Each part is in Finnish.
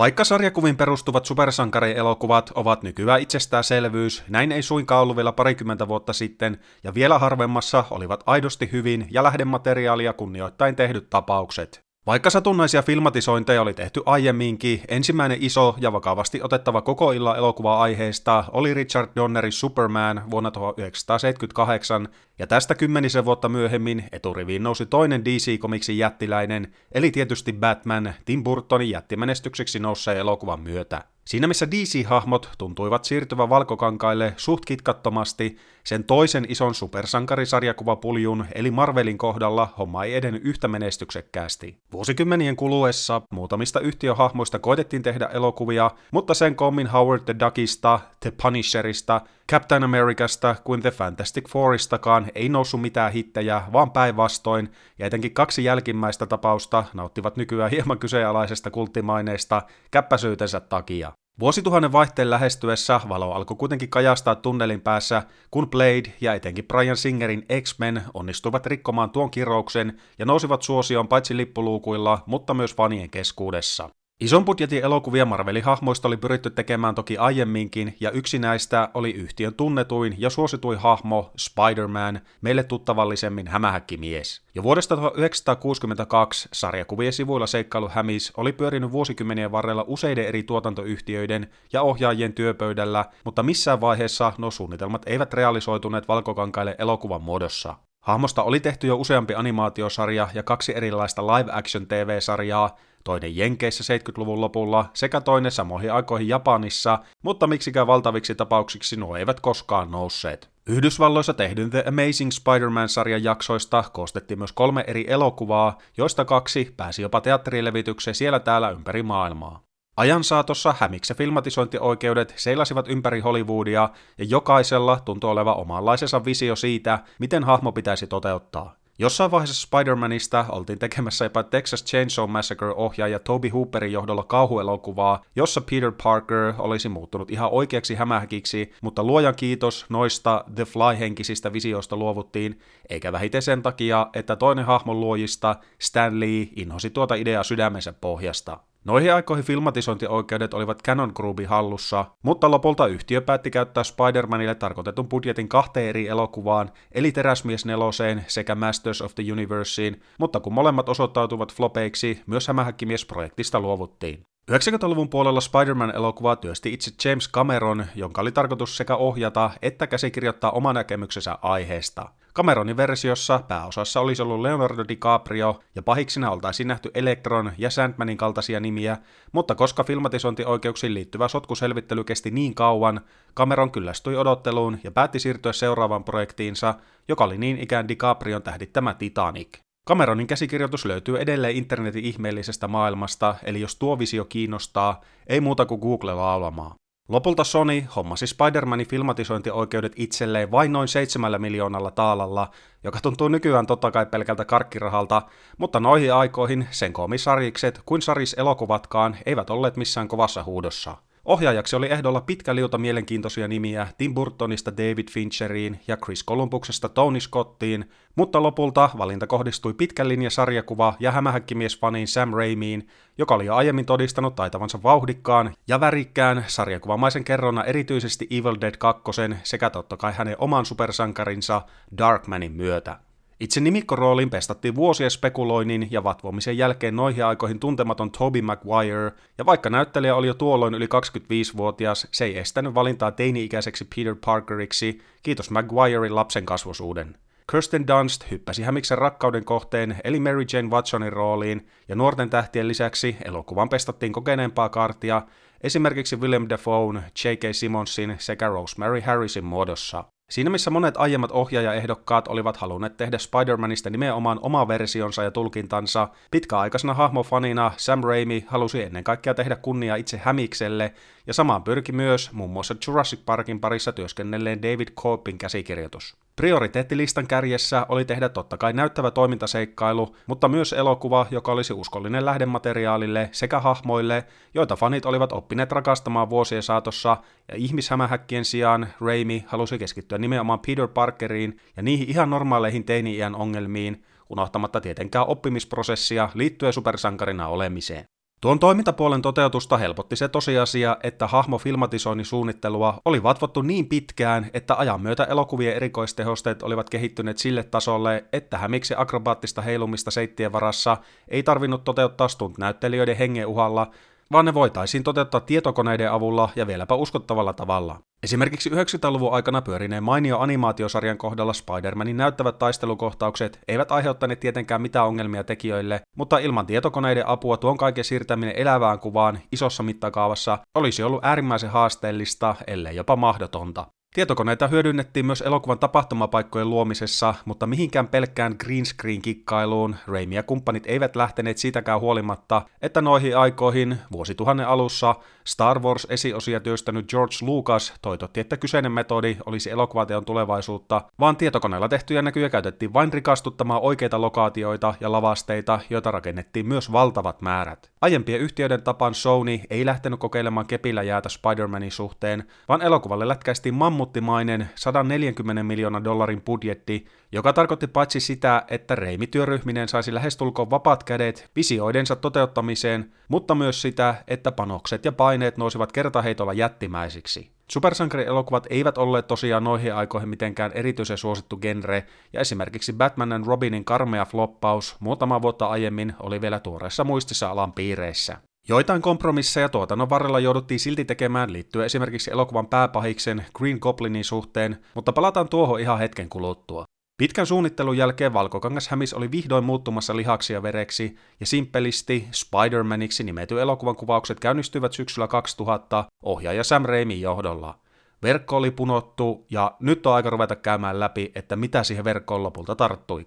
Vaikka sarjakuviin perustuvat supersankarielokuvat ovat nykyään itsestäänselvyys, näin ei suinkaan ollut vielä parikymmentä vuotta sitten, ja vielä harvemmassa olivat aidosti hyvin ja lähdemateriaalia kunnioittain tehdyt tapaukset. Vaikka satunnaisia filmatisointeja oli tehty aiemminkin, ensimmäinen iso ja vakavasti otettava koko illan elokuva aiheesta oli Richard Donnerin Superman vuonna 1978, ja tästä kymmenisen vuotta myöhemmin eturiviin nousi toinen DC-komiksin jättiläinen, eli tietysti Batman, Tim Burtonin jättimenestykseksi nousseen elokuvan myötä. Siinä missä DC-hahmot tuntuivat siirtyvän valkokankaille suht kitkattomasti, sen toisen ison supersankarisarjakuvapuljun eli Marvelin kohdalla homma ei edennyt yhtä menestyksekkäästi. Vuosikymmenien kuluessa muutamista yhtiöhahmoista koitettiin tehdä elokuvia, mutta sen kommin Howard the Duckista, The Punisherista, Captain Americasta kuin The Fantastic Fouristakaan ei noussut mitään hittejä, vaan päinvastoin, ja etenkin kaksi jälkimmäistä tapausta nauttivat nykyään hieman kyseenalaisesta kulttimaineesta käppäsyytensä takia. Vuosituhannen vaihteen lähestyessä valo alkoi kuitenkin kajastaa tunnelin päässä, kun Blade ja etenkin Brian Singerin X-Men onnistuivat rikkomaan tuon kirouksen ja nousivat suosioon paitsi lippuluukuilla, mutta myös fanien keskuudessa. Ison budjetin elokuvia Marvelin hahmoista oli pyritty tekemään toki aiemminkin, ja yksi näistä oli yhtiön tunnetuin ja suosituin hahmo Spider-Man, meille tuttavallisemmin hämähäkkimies. Jo vuodesta 1962 sarjakuvien sivuilla seikkailu Hämis oli pyörinyt vuosikymmenien varrella useiden eri tuotantoyhtiöiden ja ohjaajien työpöydällä, mutta missään vaiheessa nuo suunnitelmat eivät realisoituneet valkokankaille elokuvan muodossa. Hahmosta oli tehty jo useampi animaatiosarja ja kaksi erilaista live-action TV-sarjaa, toinen Jenkeissä 70-luvun lopulla sekä toinen samoihin aikoihin Japanissa, mutta miksikään valtaviksi tapauksiksi nuo eivät koskaan nousseet. Yhdysvalloissa tehdyn The Amazing Spider-Man-sarjan jaksoista koostettiin myös kolme eri elokuvaa, joista kaksi pääsi jopa teatterilevitykseen siellä täällä ympäri maailmaa. Ajan saatossa hämiksen filmatisointioikeudet seilasivat ympäri Hollywoodia ja jokaisella tuntui olevan omanlaisensa visio siitä, miten hahmo pitäisi toteuttaa. Jossain vaiheessa Spider-Manista oltiin tekemässä jopa Texas Chainsaw Massacre-ohjaaja Toby Hooperin johdolla kauhuelokuvaa, jossa Peter Parker olisi muuttunut ihan oikeaksi hämähäkiksi, mutta luojan kiitos noista The Fly-henkisistä visioista luovuttiin, eikä vähiten sen takia, että toinen hahmon luojista, Stan Lee, inhosi tuota ideaa sydämensä pohjasta. Noihin aikoihin filmatisointioikeudet olivat Canon Groupin hallussa, mutta lopulta yhtiö päätti käyttää Spider-Manille tarkoitetun budjetin kahteen eri elokuvaan, eli Teräsmies neloseen sekä Masters of the Universeen, mutta kun molemmat osoittautuvat flopeiksi, myös Hämähäkkimies-projektista luovuttiin. 90-luvun puolella Spider-Man-elokuvaa työsti itse James Cameron, jonka oli tarkoitus sekä ohjata että käsikirjoittaa oma näkemyksensä aiheesta. Cameronin versiossa pääosassa olisi ollut Leonardo DiCaprio ja pahiksina oltaisiin nähty Electron ja Sandmanin kaltaisia nimiä, mutta koska filmatisointioikeuksiin liittyvä sotkuselvittely kesti niin kauan, Cameron kyllästyi odotteluun ja päätti siirtyä seuraavaan projektiinsa, joka oli niin ikään DiCaprion tähdittämä Titanic. Cameronin käsikirjoitus löytyy edelleen internetin ihmeellisestä maailmasta, eli jos tuo visio kiinnostaa, ei muuta kuin Google laulamaa. Lopulta Sony hommasi Spider-Manin filmatisointioikeudet itselleen vain noin 7 miljoonalla taalalla, joka tuntuu nykyään totta kai pelkältä karkkirahalta, mutta noihin aikoihin sen komisarjikset kuin saris-elokuvatkaan eivät olleet missään kovassa huudossa. Ohjaajaksi oli ehdolla pitkä liuta mielenkiintoisia nimiä Tim Burtonista David Fincheriin ja Chris Columbuksesta Tony Scottiin, mutta lopulta valinta kohdistui pitkän linjan sarjakuva ja hämähäkkimiesfaniin Sam Raimiin, joka oli jo aiemmin todistanut taitavansa vauhdikkaan ja värikkään sarjakuvamaisen kerrona erityisesti Evil Dead 2 sekä totta kai hänen oman supersankarinsa Darkmanin myötä. Itse nimikkorooliin pestattiin vuosien spekuloinnin ja vatvomisen jälkeen noihin aikoihin tuntematon Toby Maguire, ja vaikka näyttelijä oli jo tuolloin yli 25-vuotias, se ei estänyt valintaa teini-ikäiseksi Peter Parkeriksi, kiitos Maguirein lapsen kasvosuuden. Kirsten Dunst hyppäsi Hämiksen rakkauden kohteen eli Mary Jane Watsonin rooliin, ja nuorten tähtien lisäksi elokuvan pestattiin kokeneempaa kartia, esimerkiksi William Dafoe, J.K. Simonsin sekä Rosemary Harrisin muodossa. Siinä missä monet aiemmat ohjaajaehdokkaat olivat halunneet tehdä Spider-Manista nimenomaan oma versionsa ja tulkintansa, pitkäaikaisena hahmofanina Sam Raimi halusi ennen kaikkea tehdä kunnia itse Hämikselle, ja samaan pyrki myös muun muassa Jurassic Parkin parissa työskennelleen David Coopin käsikirjoitus. Prioriteettilistan kärjessä oli tehdä totta kai näyttävä toimintaseikkailu, mutta myös elokuva, joka olisi uskollinen lähdemateriaalille sekä hahmoille, joita fanit olivat oppineet rakastamaan vuosien saatossa, ja ihmishämähäkkien sijaan Raimi halusi keskittyä nimenomaan Peter Parkeriin ja niihin ihan normaaleihin teini-iän ongelmiin, unohtamatta tietenkään oppimisprosessia liittyen supersankarina olemiseen. Tuon toimintapuolen toteutusta helpotti se tosiasia, että hahmofilmatisoinnin suunnittelua oli vatvottu niin pitkään, että ajan myötä elokuvien erikoistehosteet olivat kehittyneet sille tasolle, että hämiksi akrobaattista heilumista seittien varassa ei tarvinnut toteuttaa stunt-näyttelijöiden hengen uhalla, vaan ne voitaisiin toteuttaa tietokoneiden avulla ja vieläpä uskottavalla tavalla. Esimerkiksi 90-luvun aikana pyörineen mainio animaatiosarjan kohdalla Spider-Manin näyttävät taistelukohtaukset eivät aiheuttaneet tietenkään mitään ongelmia tekijöille, mutta ilman tietokoneiden apua tuon kaiken siirtäminen elävään kuvaan isossa mittakaavassa olisi ollut äärimmäisen haasteellista, ellei jopa mahdotonta. Tietokoneita hyödynnettiin myös elokuvan tapahtumapaikkojen luomisessa, mutta mihinkään pelkkään green screen kikkailuun Raimi ja kumppanit eivät lähteneet siitäkään huolimatta, että noihin aikoihin vuosituhannen alussa Star Wars-esiosia työstänyt George Lucas toitotti, että kyseinen metodi olisi elokuvateon tulevaisuutta, vaan tietokoneella tehtyjä näkyjä käytettiin vain rikastuttamaan oikeita lokaatioita ja lavasteita, joita rakennettiin myös valtavat määrät. Aiempien yhtiöiden tapaan Sony ei lähtenyt kokeilemaan kepillä jäätä Spider-Manin suhteen, vaan elokuvalle lätkäistiin mammuttimainen 140 miljoonan dollarin budjetti, joka tarkoitti paitsi sitä, että Reimi-työryhminen saisi lähestulkoon vapaat kädet visioidensa toteuttamiseen, mutta myös sitä, että panokset ja paineet nousivat kertaheitolla jättimäisiksi. Supersankarielokuvat eivät olleet tosiaan noihin aikoihin mitenkään erityisen suosittu genre, ja esimerkiksi Batman and Robinin karmea floppaus muutama vuotta aiemmin oli vielä tuoreessa muistissa alan piireissä. Joitain kompromisseja tuotannon varrella jouduttiin silti tekemään liittyen esimerkiksi elokuvan pääpahiksen Green Goblinin suhteen, mutta palataan tuohon ihan hetken kuluttua. Pitkän suunnittelun jälkeen Valkokangas Hämis oli vihdoin muuttumassa lihaksi ja vereksi, ja simppelisti Spider-Maniksi nimety elokuvan kuvaukset käynnistyivät syksyllä 2000 ohjaaja Sam Raimin johdolla. Verkko oli punottu, ja nyt on aika ruveta käymään läpi, että mitä siihen verkkoon lopulta tarttui.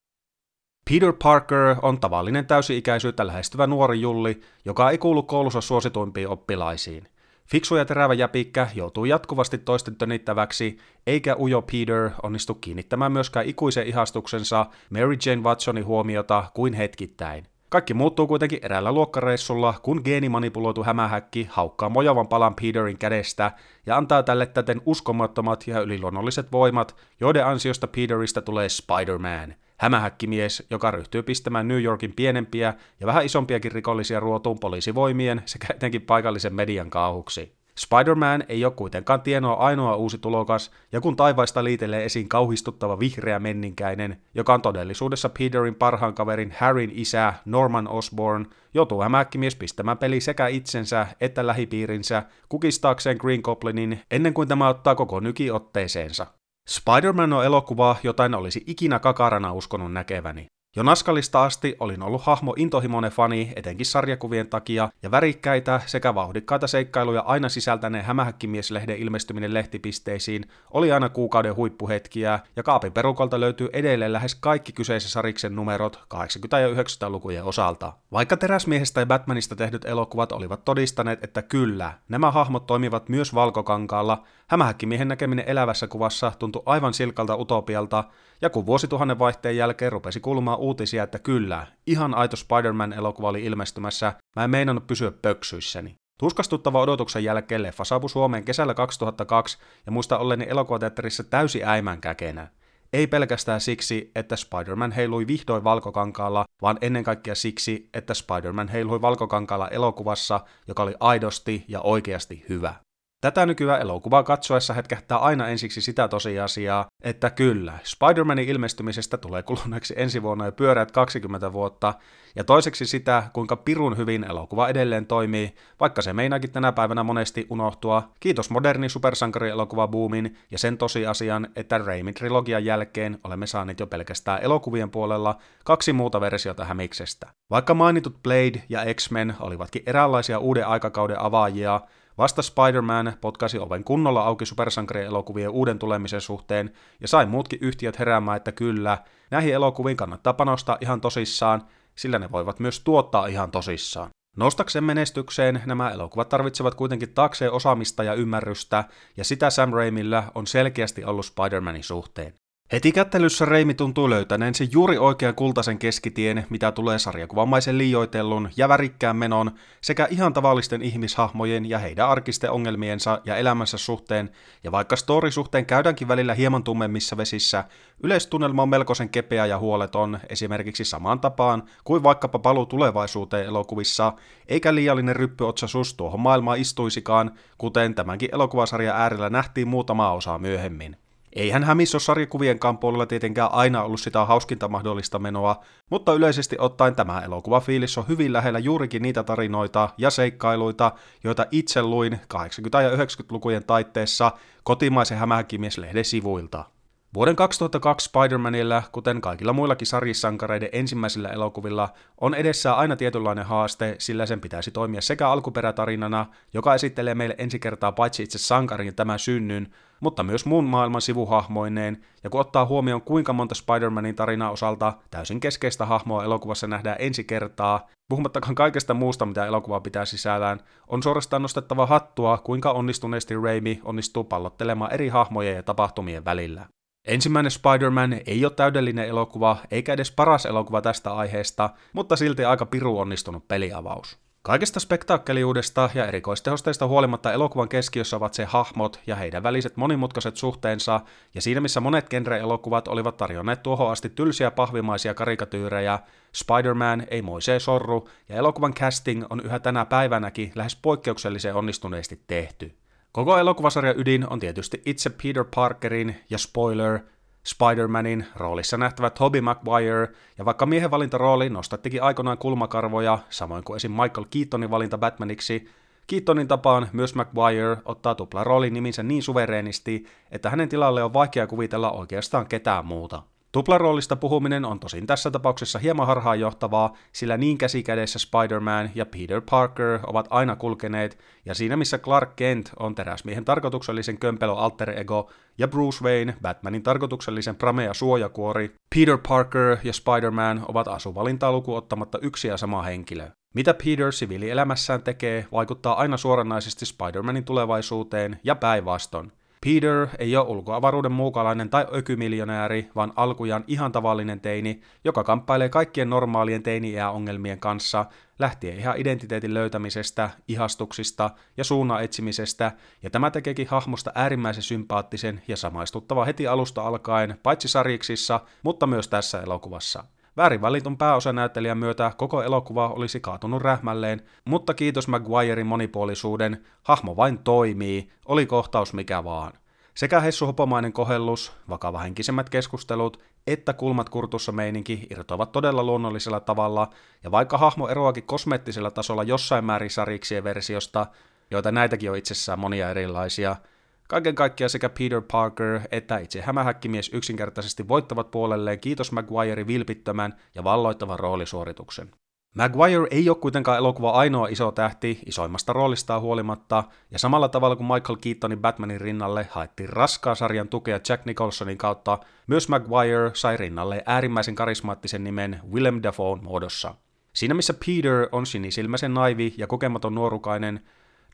Peter Parker on tavallinen täysi-ikäisyyttä lähestyvä nuori julli, joka ei kuulu koulussa suosituimpiin oppilaisiin. Fiksu ja terävä jäpikkä joutuu jatkuvasti toisten tönittäväksi, eikä ujo Peter onnistu kiinnittämään myöskään ikuisen ihastuksensa Mary Jane Watsonin huomiota kuin hetkittäin. Kaikki muuttuu kuitenkin eräällä luokkareissulla, kun geenimanipuloitu hämähäkki haukkaa mojavan palan Peterin kädestä ja antaa tälle täten uskomattomat ja yliluonnolliset voimat, joiden ansiosta Peteristä tulee Spider-Man – hämähäkkimies, joka ryhtyy pistämään New Yorkin pienempiä ja vähän isompiakin rikollisia ruotuun poliisivoimien sekä etenkin paikallisen median kauhuksi. Spider-Man ei ole kuitenkaan tienoa ainoa uusi tulokas, ja kun taivaista liitelee esiin kauhistuttava vihreä menninkäinen, joka on todellisuudessa Peterin parhaan kaverin Harryn isä Norman Osborn, joutuu hämähäkkimies pistämään peli sekä itsensä että lähipiirinsä kukistaakseen Green Goblinin ennen kuin tämä ottaa koko nyki otteeseensa. Spider-Man on elokuva, jota en olisi ikinä kakarana uskonut näkeväni. Jo Naskalista asti olin ollut hahmo intohimoinen fani, etenkin sarjakuvien takia, ja värikkäitä sekä vauhdikkaita seikkailuja aina sisältäneen hämähäkkimieslehden ilmestyminen lehtipisteisiin oli aina kuukauden huippuhetkiä, ja kaapin perukolta löytyy edelleen lähes kaikki kyseisen sariksen numerot 80- ja 90-lukujen osalta. Vaikka Teräsmiehestä ja Batmanista tehdyt elokuvat olivat todistaneet, että kyllä, nämä hahmot toimivat myös valkokankaalla, hämähäkkimiehen näkeminen elävässä kuvassa tuntui aivan silkalta utopialta, ja kun vuosituhannen vaihteen jälkeen rupesi kuulumaan uutisia, että kyllä, ihan aito Spider-Man-elokuva oli ilmestymässä, mä en meinannut pysyä pöksyissäni. Tuskastuttava odotuksen jälkeen leffa saapui Suomeen kesällä 2002 ja muista olleni elokuvateatterissa täysi äimän käkenä. Ei pelkästään siksi, että Spider-Man heilui vihdoin valkokankaalla, vaan ennen kaikkea siksi, että Spider-Man heilui valkokankaalla elokuvassa, joka oli aidosti ja oikeasti hyvä. Tätä nykyään elokuvaa katsoessa hetkähtää aina ensiksi sitä tosiasiaa, että kyllä, Spider-Manin ilmestymisestä tulee kuluneeksi ensi vuonna jo pyöreät 20 vuotta, ja toiseksi sitä, kuinka pirun hyvin elokuva edelleen toimii, vaikka se meinaakin tänä päivänä monesti unohtua, kiitos moderni supersankarielokuva boomin ja sen tosiasian, että Raimin trilogian jälkeen olemme saaneet jo pelkästään elokuvien puolella kaksi muuta versiota Hämiksestä. Vaikka mainitut Blade ja X-Men olivatkin eräänlaisia uuden aikakauden avaajia, Vasta Spider-Man potkasi oven kunnolla auki supersankarielokuvien uuden tulemisen suhteen ja sai muutkin yhtiöt heräämään, että kyllä, näihin elokuviin kannattaa panostaa ihan tosissaan, sillä ne voivat myös tuottaa ihan tosissaan. Nostakseen menestykseen nämä elokuvat tarvitsevat kuitenkin taakseen osaamista ja ymmärrystä, ja sitä Sam Raimillä on selkeästi ollut Spider-Manin suhteen. Heti kättelyssä Reimi tuntuu löytäneen sen juuri oikean kultaisen keskitien, mitä tulee sarjakuvamaisen liioitellun ja värikkään menon sekä ihan tavallisten ihmishahmojen ja heidän arkisten ongelmiensa ja elämänsä suhteen, ja vaikka story-suhteen käydäänkin välillä hieman tummemmissa vesissä, yleistunnelma on melkoisen kepeä ja huoleton, esimerkiksi samaan tapaan kuin vaikkapa paluu tulevaisuuteen elokuvissa, eikä liiallinen ryppyotsasus tuohon maailmaan istuisikaan, kuten tämänkin elokuvasarjan äärellä nähtiin muutama osa myöhemmin. Eihän Hämissä ole sarjakuvienkaan puolella tietenkään aina ollut sitä hauskinta mahdollista menoa, mutta yleisesti ottaen tämä elokuvafiilis on hyvin lähellä juurikin niitä tarinoita ja seikkailuita, joita itse luin 80- ja 90-lukujen taitteessa kotimaisen hämähäkkimies-lehden sivuilta. Vuoden 2002 Spider-Manilla, kuten kaikilla muillakin sarjissankareiden ensimmäisillä elokuvilla, on edessä aina tietynlainen haaste, sillä sen pitäisi toimia sekä alkuperätarinana, joka esittelee meille ensi kertaa paitsi itse sankarin tämän synnyn, mutta myös muun maailman sivuhahmoineen, ja kun ottaa huomioon kuinka monta Spider-Manin tarinaa osalta täysin keskeistä hahmoa elokuvassa nähdään ensi kertaa, puhumattakaan kaikesta muusta, mitä elokuva pitää sisällään, on suorastaan nostettava hattua, kuinka onnistuneesti Raimi onnistuu pallottelemaan eri hahmojen ja tapahtumien välillä. Ensimmäinen Spider-Man ei ole täydellinen elokuva, eikä edes paras elokuva tästä aiheesta, mutta silti aika piru onnistunut peliavaus. Kaikesta spektaakkeliudesta ja erikoistehosteista huolimatta elokuvan keskiössä ovat se hahmot ja heidän väliset monimutkaiset suhteensa, ja siinä missä monet genre-elokuvat olivat tarjonneet tuohon asti tylsiä pahvimaisia karikatyyrejä, Spider-Man ei moisee sorru, ja elokuvan casting on yhä tänä päivänäkin lähes poikkeuksellisen onnistuneesti tehty. Koko elokuvasarjan ydin on tietysti itse Peter Parkerin ja spoiler, Spider-Manin roolissa nähtävä Tobey Maguire, ja vaikka miehen valintarooli nostattikin aikoinaan kulmakarvoja, samoin kuin esim. Michael Keatonin valinta Batmaniksi, Keatonin tapaan myös Maguire ottaa tuplaroolin niminsä niin suvereenisti, että hänen tilalle on vaikea kuvitella oikeastaan ketään muuta. Tuplaroolista puhuminen on tosin tässä tapauksessa hieman harhaanjohtavaa, sillä niin käsikädessä Spider-Man ja Peter Parker ovat aina kulkeneet, ja siinä missä Clark Kent on teräsmiehen tarkoituksellisen kömpelon alter ego, ja Bruce Wayne Batmanin tarkoituksellisen pramea suojakuori, Peter Parker ja Spider-Man ovat asuvalintaa luku ottamatta yksi ja sama henkilö. Mitä Peter siviilielämässään tekee, vaikuttaa aina suoranaisesti Spider-Manin tulevaisuuteen ja päinvastoin. Peter ei ole ulkoavaruuden muukalainen tai ökymiljonääri, vaan alkujaan ihan tavallinen teini, joka kamppailee kaikkien normaalien teini ongelmien kanssa, lähtien ihan identiteetin löytämisestä, ihastuksista ja suunnan etsimisestä, ja tämä tekeekin hahmosta äärimmäisen sympaattisen ja samaistuttava heti alusta alkaen, paitsi sarjiksissa, mutta myös tässä elokuvassa. Väärin valitun pääosanäyttelijän myötä koko elokuva olisi kaatunut rähmälleen, mutta kiitos Maguirein monipuolisuuden, hahmo vain toimii, oli kohtaus mikä vaan. Sekä hessuhopomainen kohellus, vakavahenkisemmät keskustelut, että kulmat kurtussa meininki irtoavat todella luonnollisella tavalla, ja vaikka hahmo eroakin kosmeettisella tasolla jossain määrin sariksien versiosta, joita näitäkin on itsessään monia erilaisia, Kaiken kaikkiaan sekä Peter Parker että itse hämähäkkimies yksinkertaisesti voittavat puolelleen kiitos Maguire vilpittömän ja valloittavan roolisuorituksen. Maguire ei ole kuitenkaan elokuva ainoa iso tähti isoimmasta roolistaan huolimatta, ja samalla tavalla kuin Michael Keatonin Batmanin rinnalle haettiin raskaa sarjan tukea Jack Nicholsonin kautta, myös Maguire sai rinnalle äärimmäisen karismaattisen nimen Willem Dafoe muodossa. Siinä missä Peter on sinisilmäisen naivi ja kokematon nuorukainen,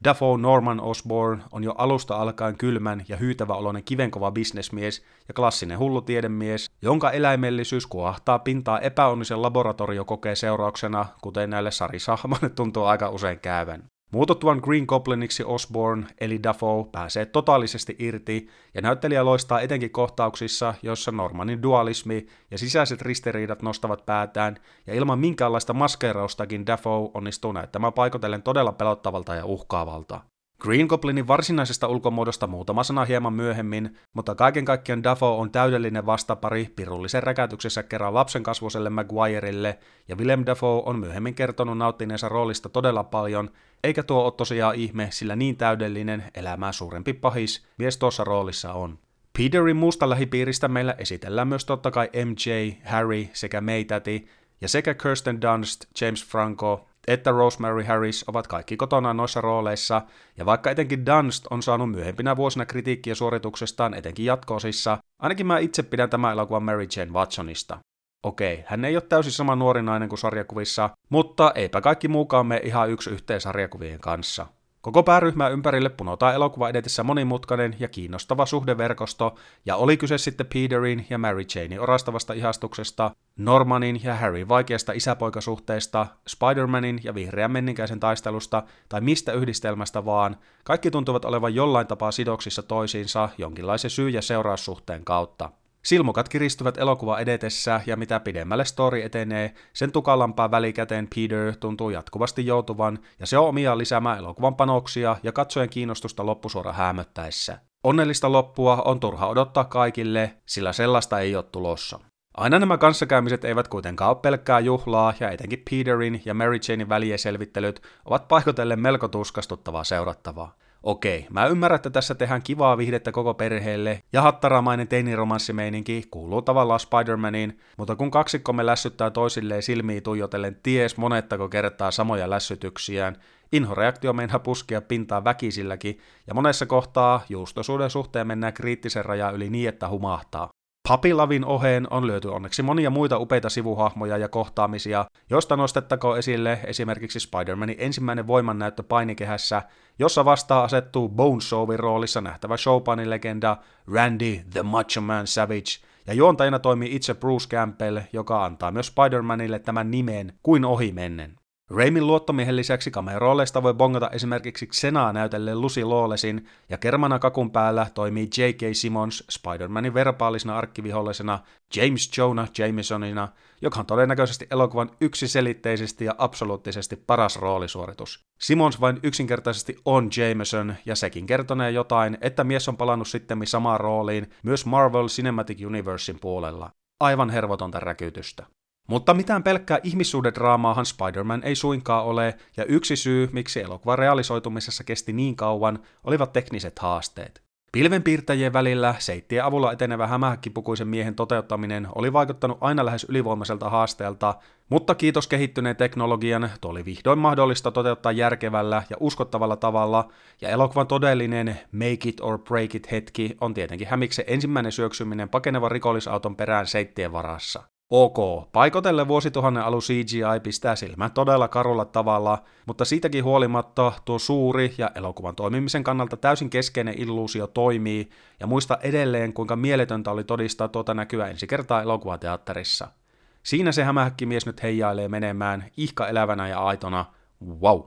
Dafoe Norman Osborn on jo alusta alkaen kylmän ja hyytävä oloinen kivenkova bisnesmies ja klassinen hullu tiedemies, jonka eläimellisyys kuahtaa pintaa epäonnisen laboratoriokokeen seurauksena, kuten näille sarisahmoille tuntuu aika usein käyvän. Muututtuvan Green Gobliniksi Osborn eli Dafoe pääsee totaalisesti irti ja näyttelijä loistaa etenkin kohtauksissa, joissa Normanin dualismi ja sisäiset ristiriidat nostavat päätään ja ilman minkäänlaista maskeeraustakin Dafoe onnistuu näyttämään paikotellen todella pelottavalta ja uhkaavalta. Green Goblinin varsinaisesta ulkomuodosta muutama sana hieman myöhemmin, mutta kaiken kaikkiaan Dafoe on täydellinen vastapari pirullisen räkätyksessä kerran lapsen kasvuselle Maguirelle, ja Willem Dafoe on myöhemmin kertonut nauttineensa roolista todella paljon, eikä tuo ole tosiaan ihme, sillä niin täydellinen, elämää suurempi pahis mies tuossa roolissa on. Peterin muusta lähipiiristä meillä esitellään myös totta kai MJ, Harry sekä May Täti, ja sekä Kirsten Dunst, James Franco että Rosemary Harris ovat kaikki kotona noissa rooleissa, ja vaikka etenkin Dunst on saanut myöhempinä vuosina kritiikkiä suorituksestaan etenkin jatkoosissa, ainakin mä itse pidän tämän elokuvan Mary Jane Watsonista. Okei, hän ei ole täysin sama nuori nainen kuin sarjakuvissa, mutta eipä kaikki muukaan mene ihan yksi yhteen sarjakuvien kanssa. Koko pääryhmää ympärille punotaan elokuva edetessä monimutkainen ja kiinnostava suhdeverkosto, ja oli kyse sitten Peterin ja Mary Janein orastavasta ihastuksesta, Normanin ja Harry vaikeasta isäpoikasuhteesta, Spider-Manin ja vihreän menninkäisen taistelusta tai mistä yhdistelmästä vaan, kaikki tuntuvat olevan jollain tapaa sidoksissa toisiinsa jonkinlaisen syy- ja seuraussuhteen kautta. Silmukat kiristyvät elokuva edetessä, ja mitä pidemmälle story etenee, sen tukalampaa välikäteen Peter tuntuu jatkuvasti joutuvan, ja se on omiaan lisäämään elokuvan panoksia ja katsojen kiinnostusta loppusuora hämöttäessä. Onnellista loppua on turha odottaa kaikille, sillä sellaista ei ole tulossa. Aina nämä kanssakäymiset eivät kuitenkaan ole pelkkää juhlaa, ja etenkin Peterin ja Mary Janein välieselvittelyt ovat paikotellen melko tuskastuttavaa seurattavaa. Okei, mä ymmärrän, että tässä tehdään kivaa vihdettä koko perheelle, ja hattaramainen teiniromanssimeininki kuuluu tavallaan Spider-Maniin, mutta kun kaksikkomme lässyttää toisilleen silmiin tuijotellen ties monettako kertaa samoja lässytyksiään, inhoreaktio meinaa puskea pintaa väkisilläkin, ja monessa kohtaa juustosuuden suhteen mennään kriittisen rajan yli niin, että humahtaa. Papilavin oheen on löyty onneksi monia muita upeita sivuhahmoja ja kohtaamisia, joista nostettakoon esille esimerkiksi Spider-Manin ensimmäinen voimannäyttö painikehässä, jossa vastaan asettuu Bonesawin roolissa nähtävä showpanin legenda Randy the Macho Man Savage, ja juontajana toimii itse Bruce Campbell, joka antaa myös Spider-Manille tämän nimen kuin ohimennen. Raimin luottomiehen lisäksi kamerooleista voi bongata esimerkiksi Xenaa näytelle Lucy Lawlessin, ja kermana kakun päällä toimii J.K. Simmons Spider-Manin verbaalisena arkkivihollisena James Jonah Jamesonina, joka on todennäköisesti elokuvan yksiselitteisesti ja absoluuttisesti paras roolisuoritus. Simmons vain yksinkertaisesti on Jameson, ja sekin kertonee jotain, että mies on palannut sitten samaan rooliin myös Marvel Cinematic Universein puolella. Aivan hervotonta räkytystä. Mutta mitään pelkkää ihmissuhdedraamaahan Spider-Man ei suinkaan ole, ja yksi syy, miksi elokuvan realisoitumisessa kesti niin kauan, olivat tekniset haasteet. Pilvenpiirtäjien välillä seittien avulla etenevä hämähäkkipukuisen miehen toteuttaminen oli vaikuttanut aina lähes ylivoimaiselta haasteelta, mutta kiitos kehittyneen teknologian tuo oli vihdoin mahdollista toteuttaa järkevällä ja uskottavalla tavalla, ja elokuvan todellinen make it or break it hetki on tietenkin hämiksen ensimmäinen syöksyminen pakenevan rikollisauton perään seittien varassa. Ok, paikotelle vuosituhannen alu CGI pistää silmään todella karulla tavalla, mutta siitäkin huolimatta tuo suuri ja elokuvan toimimisen kannalta täysin keskeinen illuusio toimii, ja muista edelleen kuinka mieletöntä oli todistaa tuota näkyä ensi kertaa elokuvateatterissa. Siinä se hämähäkkimies nyt heijailee menemään ihka elävänä ja aitona, wow.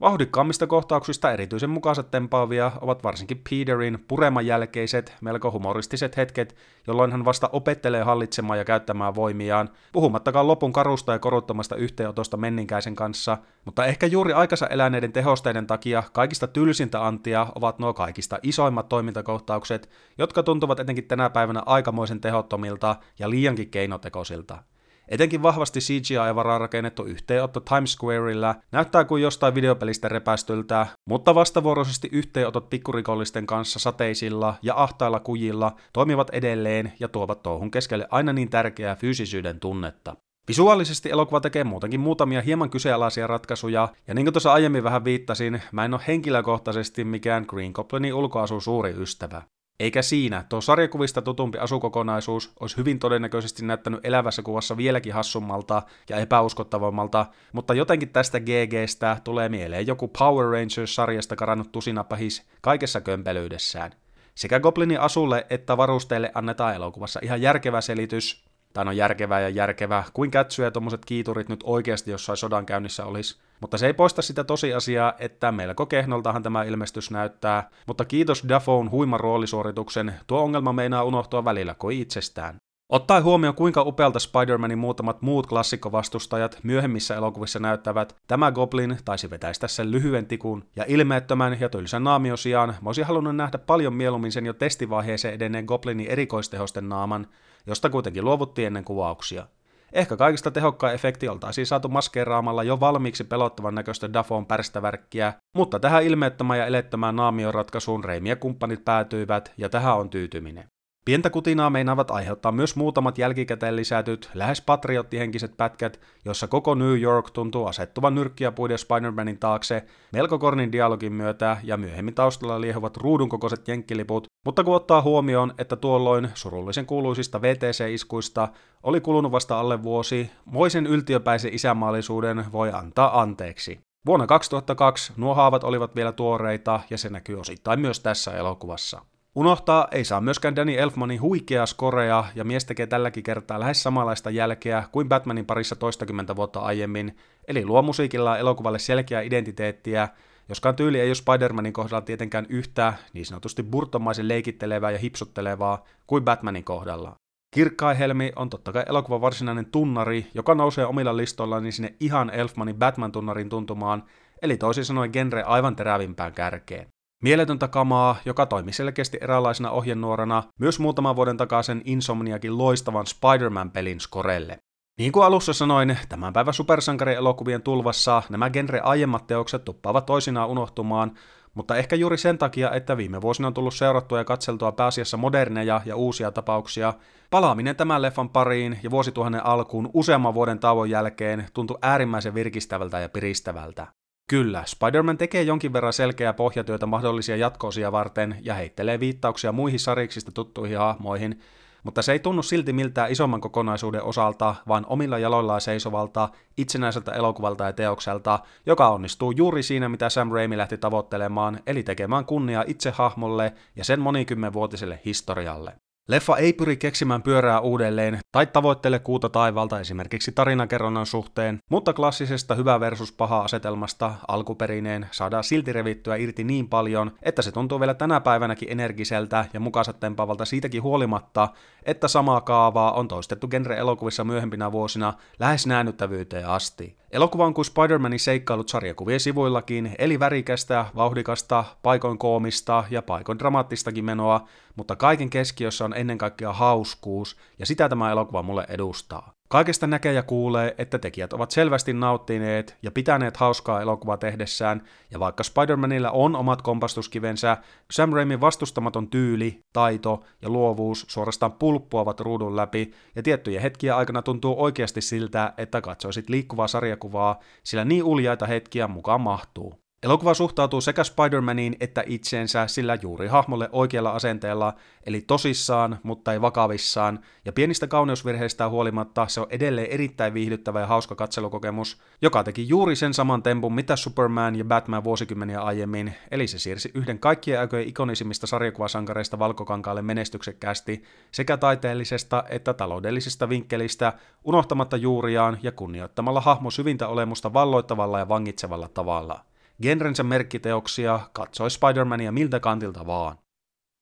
Vauhdikkaammista kohtauksista erityisen mukaiset tempaavia ovat varsinkin Peterin pureman jälkeiset, melko humoristiset hetket, jolloin hän vasta opettelee hallitsemaan ja käyttämään voimiaan, puhumattakaan lopun karusta ja koruttomasta yhteenotosta menninkäisen kanssa, mutta ehkä juuri aikansa eläneiden tehosteiden takia kaikista tylsintä antia ovat nuo kaikista isoimmat toimintakohtaukset, jotka tuntuvat etenkin tänä päivänä aikamoisen tehottomilta ja liiankin keinotekoisilta. Etenkin vahvasti CGI-varaa rakennettu yhteenotto Times Squareilla näyttää kuin jostain videopelistä repästyltä, mutta vastavuoroisesti yhteenotot pikkurikollisten kanssa sateisilla ja ahtailla kujilla toimivat edelleen ja tuovat touhun keskelle aina niin tärkeää fyysisyyden tunnetta. Visuaalisesti elokuva tekee muutenkin muutamia hieman kyseenalaisia ratkaisuja, ja niin kuin tuossa aiemmin vähän viittasin, mä en ole henkilökohtaisesti mikään Green Goblinin ulkoasun suuri ystävä. Eikä siinä, tuo sarjakuvista tutumpi asukokonaisuus olisi hyvin todennäköisesti näyttänyt elävässä kuvassa vieläkin hassummalta ja epäuskottavammalta, mutta jotenkin tästä GGstä tulee mieleen joku Power Rangers-sarjasta karannut tusinapahis kaikessa kömpelyydessään. Sekä Goblinin asulle että varusteille annetaan elokuvassa ihan järkevä selitys, tai on järkevää ja järkevää, kuin kätsyä ja tommoset kiiturit nyt oikeasti jossain sodan käynnissä olisi. Mutta se ei poista sitä tosiasiaa, että melko kehnoltahan tämä ilmestys näyttää, mutta kiitos Dafoon huiman roolisuorituksen, tuo ongelma meinaa unohtua välillä kuin itsestään. Ottaen huomioon kuinka upealta Spider-Manin muutamat muut klassikkovastustajat myöhemmissä elokuvissa näyttävät, tämä Goblin taisi vetäistä sen lyhyen tikun, ja ilmeettömän ja tylsän naamion sijaan mä olisin halunnut nähdä paljon mieluummin sen jo testivaiheeseen edenneen Goblinin erikoistehosten naaman, josta kuitenkin luovuttiin ennen kuvauksia. Ehkä kaikista tehokkain efekti oltaisiin saatu maskeeraamalla jo valmiiksi pelottavan näköistä Dafon pärstävärkkiä, mutta tähän ilmeettömään ja elettömään naamioratkaisuun Reimi ja kumppanit päätyivät, ja tähän on tyytyminen. Pientä kutinaa meinaavat aiheuttaa myös muutamat jälkikäteen lisätyt, lähes patriottihenkiset pätkät, jossa koko New York tuntuu asettuvan nyrkkiä puiden Spider-Manin taakse melko kornin dialogin myötä ja myöhemmin taustalla liehuvat ruudunkokoiset jenkkiliput, mutta kun ottaa huomioon, että tuolloin surullisen kuuluisista VTC-iskuista oli kulunut vasta alle vuosi, moisen yltiöpäisen isämaallisuuden voi antaa anteeksi. Vuonna 2002 nuo haavat olivat vielä tuoreita ja se näkyy osittain myös tässä elokuvassa. Unohtaa ei saa myöskään Danny Elfmanin huikea skorea ja mies tekee tälläkin kertaa lähes samanlaista jälkeä kuin Batmanin parissa toistakymmentä vuotta aiemmin, eli luo musiikilla elokuvalle selkeää identiteettiä, joskaan tyyli ei ole Spider-Manin kohdalla tietenkään yhtä niin sanotusti burtomaisen leikittelevää ja hipsuttelevaa kuin Batmanin kohdalla. Kirkkai Helmi on totta kai elokuvan varsinainen tunnari, joka nousee omilla listoillaan niin sinne ihan Elfmanin Batman-tunnarin tuntumaan, eli toisin sanoen genre aivan terävimpään kärkeen. Mieletöntä kamaa, joka toimi selkeästi eräänlaisena ohjenuorana myös muutaman vuoden takaisin Insomniakin loistavan Spider-Man-pelin skorelle. Niin kuin alussa sanoin, tämän päivän supersankarielokuvien tulvassa nämä genre aiemmat teokset tuppaavat toisinaan unohtumaan, mutta ehkä juuri sen takia, että viime vuosina on tullut seurattua ja katseltua pääasiassa moderneja ja uusia tapauksia, palaaminen tämän leffan pariin ja vuosituhannen alkuun useamman vuoden tauon jälkeen tuntui äärimmäisen virkistävältä ja piristävältä. Kyllä, Spider-Man tekee jonkin verran selkeää pohjatyötä mahdollisia jatkoosia varten ja heittelee viittauksia muihin sariksista tuttuihin hahmoihin, mutta se ei tunnu silti miltään isomman kokonaisuuden osalta, vaan omilla jaloillaan seisovalta, itsenäiseltä elokuvalta ja teokselta, joka onnistuu juuri siinä, mitä Sam Raimi lähti tavoittelemaan, eli tekemään kunnia itse hahmolle ja sen monikymmenvuotiselle historialle. Leffa ei pyri keksimään pyörää uudelleen tai tavoittele kuuta taivalta esimerkiksi tarinakerronnan suhteen, mutta klassisesta hyvä versus paha asetelmasta alkuperineen saadaan silti revittyä irti niin paljon, että se tuntuu vielä tänä päivänäkin energiseltä ja mukaansa tempavalta siitäkin huolimatta, että samaa kaavaa on toistettu genre-elokuvissa myöhempinä vuosina lähes näännyttävyyteen asti. Elokuva on kuin Spider-Manin seikkailut sarjakuvien sivuillakin, eli värikästä, vauhdikasta, paikoin koomista ja paikoin dramaattistakin menoa, mutta kaiken keskiössä on ennen kaikkea hauskuus, ja sitä tämä elokuva mulle edustaa. Kaikesta näkee ja kuulee, että tekijät ovat selvästi nauttineet ja pitäneet hauskaa elokuvaa tehdessään, ja vaikka Spider-Manilla on omat kompastuskivensä, Sam Raimin vastustamaton tyyli, taito ja luovuus suorastaan pulppuavat ruudun läpi, ja tiettyjä hetkiä aikana tuntuu oikeasti siltä, että katsoisit liikkuvaa sarjakuvaa, sillä niin uljaita hetkiä mukaan mahtuu. Elokuva suhtautuu sekä Spider-Maniin että itseensä sillä juuri hahmolle oikealla asenteella, eli tosissaan, mutta ei vakavissaan, ja pienistä kauneusvirheistä huolimatta se on edelleen erittäin viihdyttävä ja hauska katselukokemus, joka teki juuri sen saman tempun mitä Superman ja Batman vuosikymmeniä aiemmin, eli se siirsi yhden kaikkien aikojen ikonisimmista sarjakuvasankareista valkokankaalle menestyksekkäästi sekä taiteellisesta että taloudellisesta vinkkelistä, unohtamatta juuriaan ja kunnioittamalla hahmo syvintä olemusta valloittavalla ja vangitsevalla tavalla genrensä merkkiteoksia, katsoi Spider-Mania miltä kantilta vaan.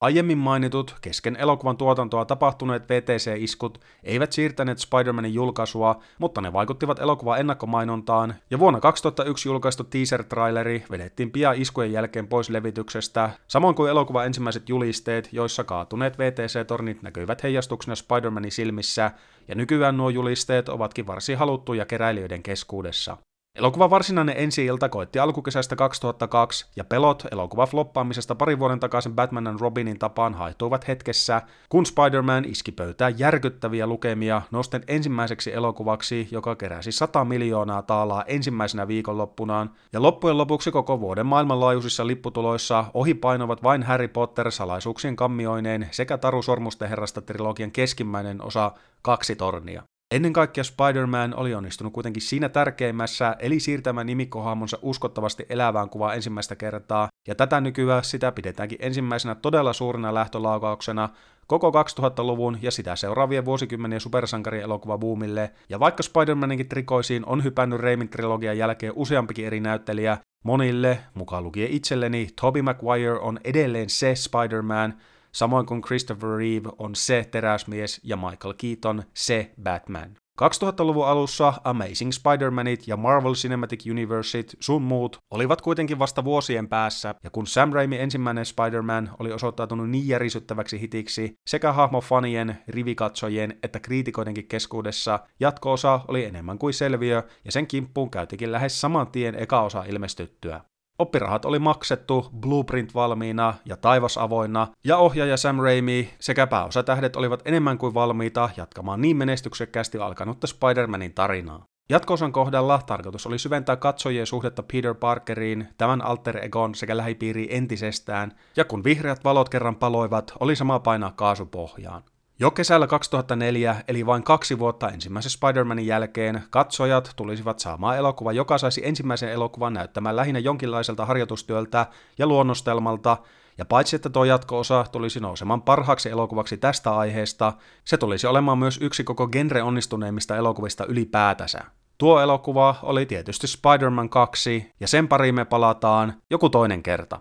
Aiemmin mainitut, kesken elokuvan tuotantoa tapahtuneet VTC-iskut eivät siirtäneet Spider-Manin julkaisua, mutta ne vaikuttivat elokuvan ennakkomainontaan, ja vuonna 2001 julkaistu teaser-traileri vedettiin pian iskujen jälkeen pois levityksestä, samoin kuin elokuvan ensimmäiset julisteet, joissa kaatuneet VTC-tornit näkyivät heijastuksena Spider-Manin silmissä, ja nykyään nuo julisteet ovatkin varsin haluttuja keräilijöiden keskuudessa. Elokuvan varsinainen ensi-ilta koitti alkukesästä 2002, ja pelot elokuvan floppaamisesta parin vuoden takaisin Batman and Robinin tapaan haihtuivat hetkessä, kun Spider-Man iski pöytään järkyttäviä lukemia nosten ensimmäiseksi elokuvaksi, joka keräsi 100 miljoonaa taalaa ensimmäisenä viikonloppunaan, ja loppujen lopuksi koko vuoden maailmanlaajuisissa lipputuloissa ohipainovat vain Harry Potter salaisuuksien kammioineen sekä Taru Sormusten herrasta trilogian keskimmäinen osa kaksi tornia. Ennen kaikkea Spider-Man oli onnistunut kuitenkin siinä tärkeimmässä, eli siirtämään nimikkohahmonsa uskottavasti elävään kuvaan ensimmäistä kertaa, ja tätä nykyään sitä pidetäänkin ensimmäisenä todella suurena lähtölaukauksena koko 2000-luvun ja sitä seuraavien vuosikymmenien supersankarielokuva boomille, ja vaikka Spider-Maninkin trikoisiin on hypännyt Raimin trilogian jälkeen useampikin eri näyttelijä, monille, mukaan lukien itselleni, Tobey Maguire on edelleen se Spider-Man, samoin kuin Christopher Reeve on se teräsmies ja Michael Keaton se Batman. 2000-luvun alussa Amazing Spider-Manit ja Marvel Cinematic Universet sun muut olivat kuitenkin vasta vuosien päässä, ja kun Sam Raimi ensimmäinen Spider-Man oli osoittautunut niin järisyttäväksi hitiksi sekä hahmofanien, rivikatsojien että kriitikoidenkin keskuudessa, jatko-osa oli enemmän kuin selviö, ja sen kimppuun käytikin lähes saman tien eka osa ilmestyttyä. Oppirahat oli maksettu, blueprint valmiina ja taivas avoinna, ja ohjaaja Sam Raimi sekä pääosatähdet olivat enemmän kuin valmiita jatkamaan niin menestyksekkäästi alkanutta Spider-Manin tarinaa. Jatkoosan kohdalla tarkoitus oli syventää katsojien suhdetta Peter Parkeriin, tämän alter egon sekä lähipiiriin entisestään, ja kun vihreät valot kerran paloivat, oli sama painaa kaasupohjaan. Jo kesällä 2004, eli vain kaksi vuotta ensimmäisen Spider-Manin jälkeen, katsojat tulisivat saamaan elokuva, joka saisi ensimmäisen elokuvan näyttämään lähinnä jonkinlaiselta harjoitustyöltä ja luonnostelmalta, ja paitsi että tuo jatko-osa tulisi nousemaan parhaaksi elokuvaksi tästä aiheesta, se tulisi olemaan myös yksi koko genre onnistuneimmista elokuvista ylipäätänsä. Tuo elokuva oli tietysti Spider-Man 2, ja sen pariin me palataan joku toinen kerta.